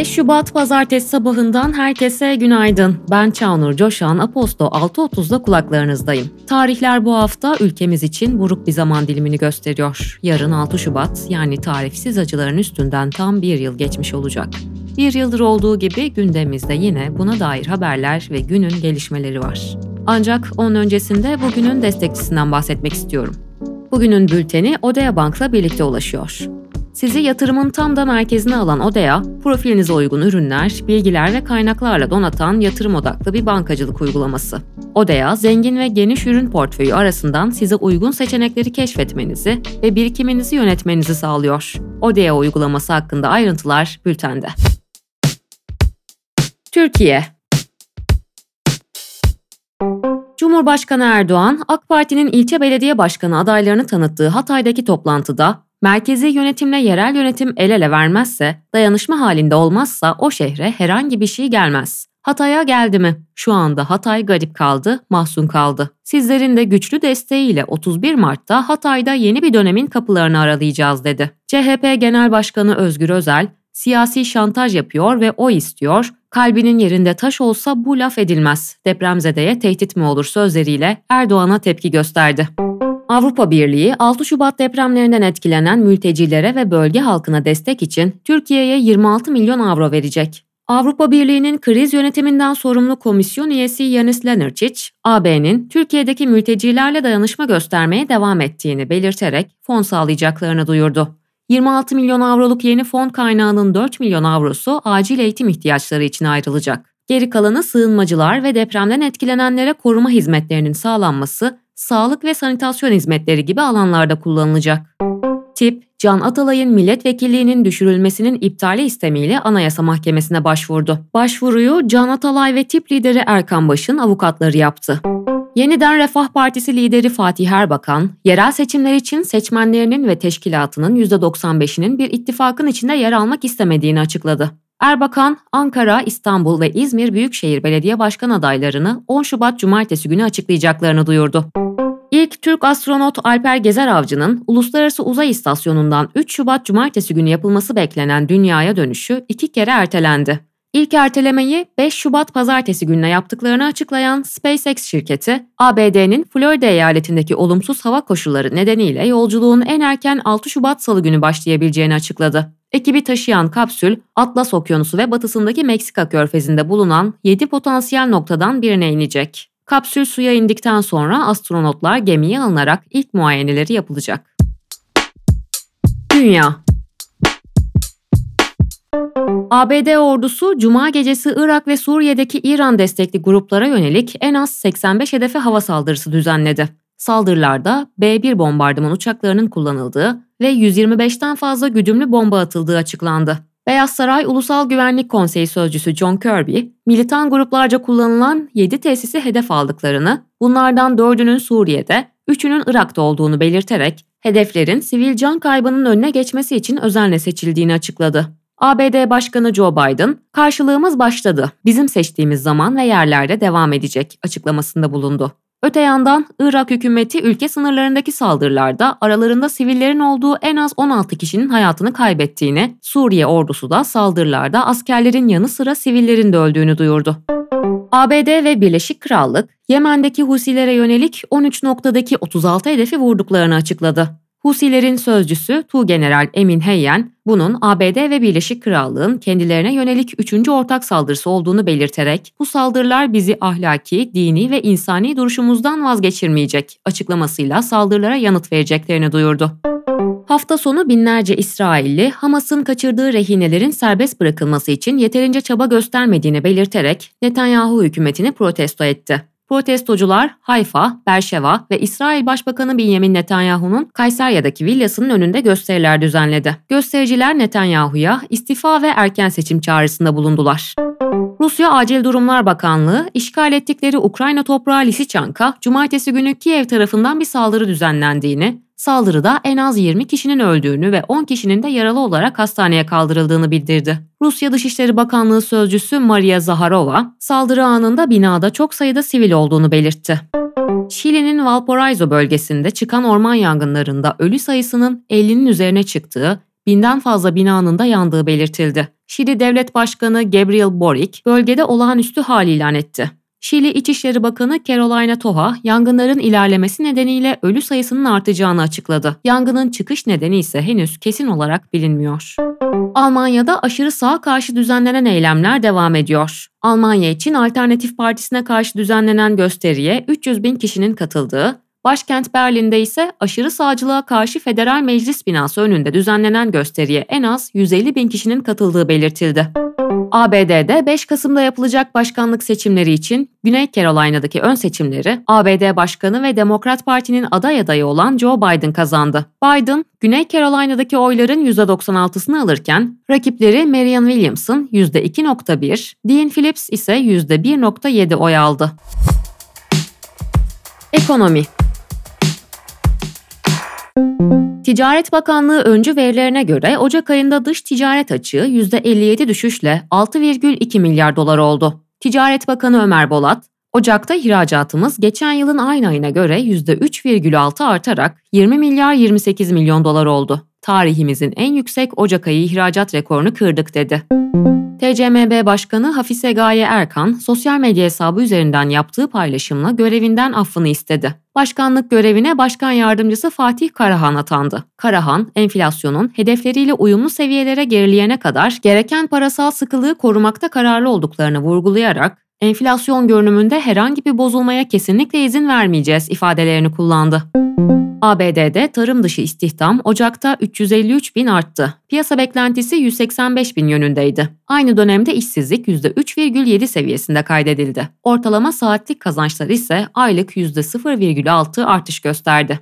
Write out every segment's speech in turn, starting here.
5 Şubat pazartesi sabahından herkese günaydın. Ben Çağnur Coşan, Aposto 6.30'da kulaklarınızdayım. Tarihler bu hafta ülkemiz için buruk bir zaman dilimini gösteriyor. Yarın 6 Şubat yani tarifsiz acıların üstünden tam bir yıl geçmiş olacak. Bir yıldır olduğu gibi gündemimizde yine buna dair haberler ve günün gelişmeleri var. Ancak onun öncesinde bugünün destekçisinden bahsetmek istiyorum. Bugünün bülteni Odea Bank'la birlikte ulaşıyor. Sizi yatırımın tam da merkezine alan Odea, profilinize uygun ürünler, bilgiler ve kaynaklarla donatan yatırım odaklı bir bankacılık uygulaması. Odea, zengin ve geniş ürün portföyü arasından size uygun seçenekleri keşfetmenizi ve birikiminizi yönetmenizi sağlıyor. Odea uygulaması hakkında ayrıntılar bültende. Türkiye Cumhurbaşkanı Erdoğan, AK Parti'nin ilçe belediye başkanı adaylarını tanıttığı Hatay'daki toplantıda merkezi yönetimle yerel yönetim el ele vermezse, dayanışma halinde olmazsa o şehre herhangi bir şey gelmez. Hatay'a geldi mi? Şu anda Hatay garip kaldı, mahzun kaldı. Sizlerin de güçlü desteğiyle 31 Mart'ta Hatay'da yeni bir dönemin kapılarını aralayacağız dedi. CHP Genel Başkanı Özgür Özel, siyasi şantaj yapıyor ve o istiyor, kalbinin yerinde taş olsa bu laf edilmez, depremzedeye tehdit mi olur sözleriyle Erdoğan'a tepki gösterdi. Avrupa Birliği 6 Şubat depremlerinden etkilenen mültecilere ve bölge halkına destek için Türkiye'ye 26 milyon avro verecek. Avrupa Birliği'nin kriz yönetiminden sorumlu komisyon üyesi Yanis Lenarcic, AB'nin Türkiye'deki mültecilerle dayanışma göstermeye devam ettiğini belirterek fon sağlayacaklarını duyurdu. 26 milyon avroluk yeni fon kaynağının 4 milyon avrosu acil eğitim ihtiyaçları için ayrılacak. Geri kalanı sığınmacılar ve depremden etkilenenlere koruma hizmetlerinin sağlanması, sağlık ve sanitasyon hizmetleri gibi alanlarda kullanılacak. Tip, Can Atalay'ın milletvekilliğinin düşürülmesinin iptali istemiyle Anayasa Mahkemesi'ne başvurdu. Başvuruyu Can Atalay ve tip lideri Erkan Baş'ın avukatları yaptı. Yeniden Refah Partisi lideri Fatih Erbakan, yerel seçimler için seçmenlerinin ve teşkilatının %95'inin bir ittifakın içinde yer almak istemediğini açıkladı. Erbakan, Ankara, İstanbul ve İzmir Büyükşehir Belediye Başkan adaylarını 10 Şubat Cumartesi günü açıklayacaklarını duyurdu. İlk Türk astronot Alper Gezer Avcı'nın Uluslararası Uzay İstasyonu'ndan 3 Şubat Cumartesi günü yapılması beklenen dünyaya dönüşü iki kere ertelendi. İlk ertelemeyi 5 Şubat pazartesi gününe yaptıklarını açıklayan SpaceX şirketi, ABD'nin Florida eyaletindeki olumsuz hava koşulları nedeniyle yolculuğun en erken 6 Şubat salı günü başlayabileceğini açıkladı. Ekibi taşıyan kapsül, Atlas Okyanusu ve batısındaki Meksika körfezinde bulunan 7 potansiyel noktadan birine inecek. Kapsül suya indikten sonra astronotlar gemiye alınarak ilk muayeneleri yapılacak. Dünya ABD ordusu Cuma gecesi Irak ve Suriye'deki İran destekli gruplara yönelik en az 85 hedefe hava saldırısı düzenledi. Saldırılarda B-1 bombardıman uçaklarının kullanıldığı ve 125'ten fazla güdümlü bomba atıldığı açıklandı. Beyaz Saray Ulusal Güvenlik Konseyi Sözcüsü John Kirby, militan gruplarca kullanılan 7 tesisi hedef aldıklarını, bunlardan 4'ünün Suriye'de, 3'ünün Irak'ta olduğunu belirterek, hedeflerin sivil can kaybının önüne geçmesi için özenle seçildiğini açıkladı. ABD Başkanı Joe Biden, karşılığımız başladı, bizim seçtiğimiz zaman ve yerlerde devam edecek açıklamasında bulundu. Öte yandan Irak hükümeti ülke sınırlarındaki saldırılarda aralarında sivillerin olduğu en az 16 kişinin hayatını kaybettiğini, Suriye ordusu da saldırılarda askerlerin yanı sıra sivillerin de öldüğünü duyurdu. ABD ve Birleşik Krallık, Yemen'deki Husilere yönelik 13 noktadaki 36 hedefi vurduklarını açıkladı. Husilerin sözcüsü Tuğgeneral Emin Heyyen, bunun ABD ve Birleşik Krallığın kendilerine yönelik üçüncü ortak saldırısı olduğunu belirterek, bu saldırılar bizi ahlaki, dini ve insani duruşumuzdan vazgeçirmeyecek açıklamasıyla saldırılara yanıt vereceklerini duyurdu. Hafta sonu binlerce İsrailli Hamas'ın kaçırdığı rehinelerin serbest bırakılması için yeterince çaba göstermediğini belirterek Netanyahu hükümetini protesto etti. Protestocular Hayfa, Berşeva ve İsrail Başbakanı Benjamin Netanyahu'nun Kayserya'daki villasının önünde gösteriler düzenledi. Göstericiler Netanyahu'ya istifa ve erken seçim çağrısında bulundular. Rusya Acil Durumlar Bakanlığı, işgal ettikleri Ukrayna toprağı Lisiçanka, cumartesi günü Kiev tarafından bir saldırı düzenlendiğini, Saldırıda en az 20 kişinin öldüğünü ve 10 kişinin de yaralı olarak hastaneye kaldırıldığını bildirdi. Rusya Dışişleri Bakanlığı sözcüsü Maria Zaharova, saldırı anında binada çok sayıda sivil olduğunu belirtti. Şili'nin Valparaiso bölgesinde çıkan orman yangınlarında ölü sayısının 50'nin üzerine çıktığı, binden fazla binanın da yandığı belirtildi. Şili Devlet Başkanı Gabriel Boric bölgede olağanüstü hal ilan etti. Şili İçişleri Bakanı Carolina Toha, yangınların ilerlemesi nedeniyle ölü sayısının artacağını açıkladı. Yangının çıkış nedeni ise henüz kesin olarak bilinmiyor. Almanya'da aşırı sağa karşı düzenlenen eylemler devam ediyor. Almanya için Alternatif Partisi'ne karşı düzenlenen gösteriye 300 bin kişinin katıldığı, Başkent Berlin'de ise aşırı sağcılığa karşı Federal Meclis binası önünde düzenlenen gösteriye en az 150 bin kişinin katıldığı belirtildi. ABD'de 5 Kasım'da yapılacak başkanlık seçimleri için Güney Carolina'daki ön seçimleri ABD Başkanı ve Demokrat Parti'nin aday adayı olan Joe Biden kazandı. Biden, Güney Carolina'daki oyların %96'sını alırken rakipleri Marianne Williamson %2.1, Dean Phillips ise %1.7 oy aldı. Ekonomi Ticaret Bakanlığı öncü verilerine göre Ocak ayında dış ticaret açığı %57 düşüşle 6,2 milyar dolar oldu. Ticaret Bakanı Ömer Bolat, Ocak'ta ihracatımız geçen yılın aynı ayına göre %3,6 artarak 20 milyar 28 milyon dolar oldu. Tarihimizin en yüksek Ocak ayı ihracat rekorunu kırdık dedi. TCMB Başkanı Hafize Gaye Erkan, sosyal medya hesabı üzerinden yaptığı paylaşımla görevinden affını istedi. Başkanlık görevine Başkan Yardımcısı Fatih Karahan atandı. Karahan, enflasyonun hedefleriyle uyumlu seviyelere gerileyene kadar gereken parasal sıkılığı korumakta kararlı olduklarını vurgulayarak, enflasyon görünümünde herhangi bir bozulmaya kesinlikle izin vermeyeceğiz ifadelerini kullandı. ABD'de tarım dışı istihdam Ocak'ta 353 bin arttı. Piyasa beklentisi 185 bin yönündeydi. Aynı dönemde işsizlik %3,7 seviyesinde kaydedildi. Ortalama saatlik kazançlar ise aylık %0,6 artış gösterdi.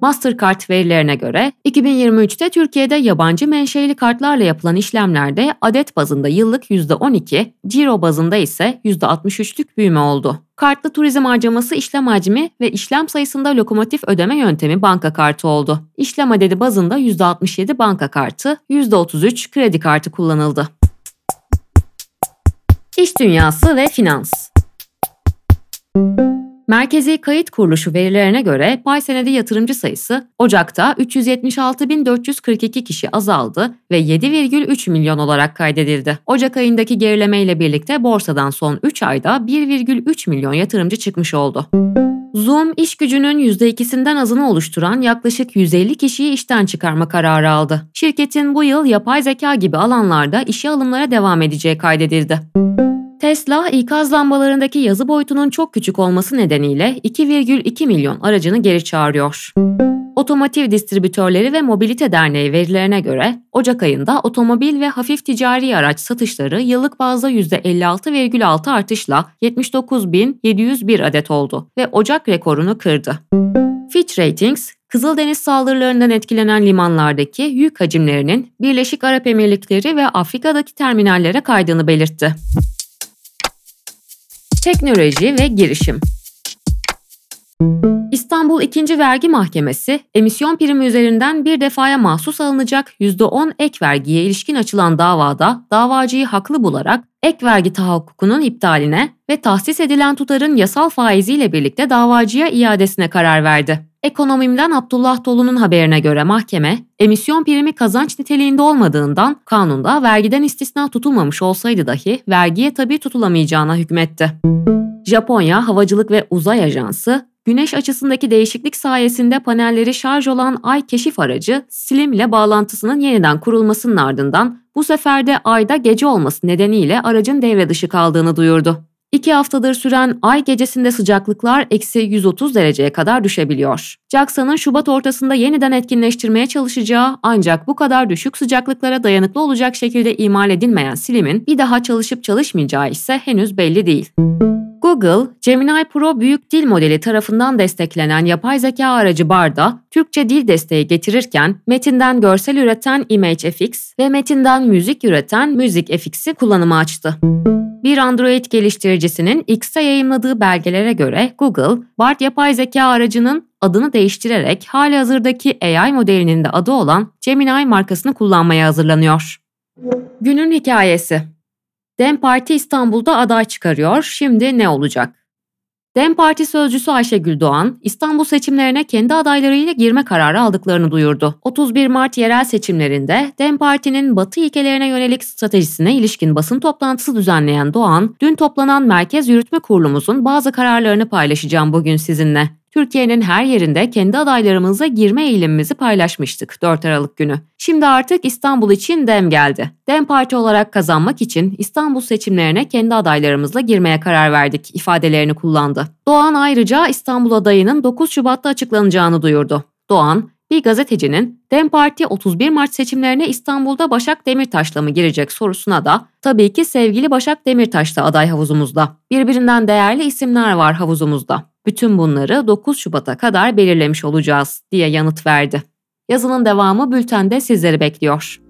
Mastercard verilerine göre 2023'te Türkiye'de yabancı menşeli kartlarla yapılan işlemlerde adet bazında yıllık %12, ciro bazında ise %63'lük büyüme oldu. Kartlı turizm harcaması işlem hacmi ve işlem sayısında lokomotif ödeme yöntemi banka kartı oldu. İşlem adedi bazında %67 banka kartı, %33 kredi kartı kullanıldı. İş dünyası ve finans Merkezi Kayıt Kuruluşu verilerine göre pay senedi yatırımcı sayısı Ocak'ta 376.442 kişi azaldı ve 7,3 milyon olarak kaydedildi. Ocak ayındaki gerileme ile birlikte borsadan son 3 ayda 1,3 milyon yatırımcı çıkmış oldu. Zoom iş gücünün %2'sinden azını oluşturan yaklaşık 150 kişiyi işten çıkarma kararı aldı. Şirketin bu yıl yapay zeka gibi alanlarda işe alımlara devam edeceği kaydedildi. Tesla, ikaz lambalarındaki yazı boyutunun çok küçük olması nedeniyle 2,2 milyon aracını geri çağırıyor. Otomotiv Distribütörleri ve Mobilite Derneği verilerine göre Ocak ayında otomobil ve hafif ticari araç satışları yıllık bazda %56,6 artışla 79.701 adet oldu ve Ocak rekorunu kırdı. Fitch Ratings, Kızıldeniz saldırılarından etkilenen limanlardaki yük hacimlerinin Birleşik Arap Emirlikleri ve Afrika'daki terminallere kaydığını belirtti. Teknoloji ve girişim İstanbul 2. Vergi Mahkemesi, emisyon primi üzerinden bir defaya mahsus alınacak %10 ek vergiye ilişkin açılan davada davacıyı haklı bularak ek vergi tahakkukunun iptaline ve tahsis edilen tutarın yasal faiziyle birlikte davacıya iadesine karar verdi. Ekonomimden Abdullah Tolu'nun haberine göre mahkeme, emisyon primi kazanç niteliğinde olmadığından kanunda vergiden istisna tutulmamış olsaydı dahi vergiye tabi tutulamayacağına hükmetti. Japonya Havacılık ve Uzay Ajansı, güneş açısındaki değişiklik sayesinde panelleri şarj olan Ay keşif aracı SLIM ile bağlantısının yeniden kurulmasının ardından bu sefer de Ay'da gece olması nedeniyle aracın devre dışı kaldığını duyurdu. İki haftadır süren ay gecesinde sıcaklıklar eksi 130 dereceye kadar düşebiliyor. JAXA'nın Şubat ortasında yeniden etkinleştirmeye çalışacağı ancak bu kadar düşük sıcaklıklara dayanıklı olacak şekilde imal edilmeyen silimin bir daha çalışıp çalışmayacağı ise henüz belli değil. Google, Gemini Pro büyük dil modeli tarafından desteklenen yapay zeka aracı Bard'a Türkçe dil desteği getirirken metinden görsel üreten ImageFX ve metinden müzik üreten MusicFX'i kullanıma açtı. Bir Android geliştiricisinin X'te yayınladığı belgelere göre Google, Bard yapay zeka aracının adını değiştirerek hali hazırdaki AI modelinin de adı olan Gemini markasını kullanmaya hazırlanıyor. Günün hikayesi Dem Parti İstanbul'da aday çıkarıyor. Şimdi ne olacak? DEM Parti sözcüsü Ayşegül Doğan, İstanbul seçimlerine kendi adaylarıyla girme kararı aldıklarını duyurdu. 31 Mart yerel seçimlerinde DEM Parti'nin Batı ilkelerine yönelik stratejisine ilişkin basın toplantısı düzenleyen Doğan, dün toplanan Merkez Yürütme Kurulumuzun bazı kararlarını paylaşacağım bugün sizinle. Türkiye'nin her yerinde kendi adaylarımızla girme eğilimimizi paylaşmıştık 4 Aralık günü. Şimdi artık İstanbul için dem geldi. Dem Parti olarak kazanmak için İstanbul seçimlerine kendi adaylarımızla girmeye karar verdik ifadelerini kullandı. Doğan ayrıca İstanbul adayının 9 Şubat'ta açıklanacağını duyurdu. Doğan, bir gazetecinin DEM Parti 31 Mart seçimlerine İstanbul'da Başak Demirtaş'la mı girecek sorusuna da tabii ki sevgili Başak Demirtaş da aday havuzumuzda. Birbirinden değerli isimler var havuzumuzda. Bütün bunları 9 Şubat'a kadar belirlemiş olacağız diye yanıt verdi. Yazının devamı bültende sizleri bekliyor.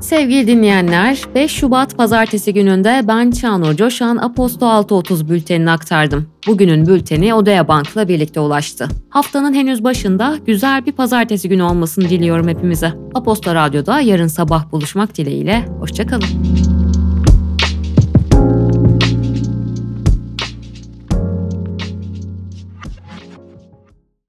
Sevgili dinleyenler, 5 Şubat pazartesi gününde ben Çağnur Coşan Aposto 6.30 bültenini aktardım. Bugünün bülteni Odea Bank'la birlikte ulaştı. Haftanın henüz başında güzel bir pazartesi günü olmasını diliyorum hepimize. Aposto Radyo'da yarın sabah buluşmak dileğiyle, hoşçakalın.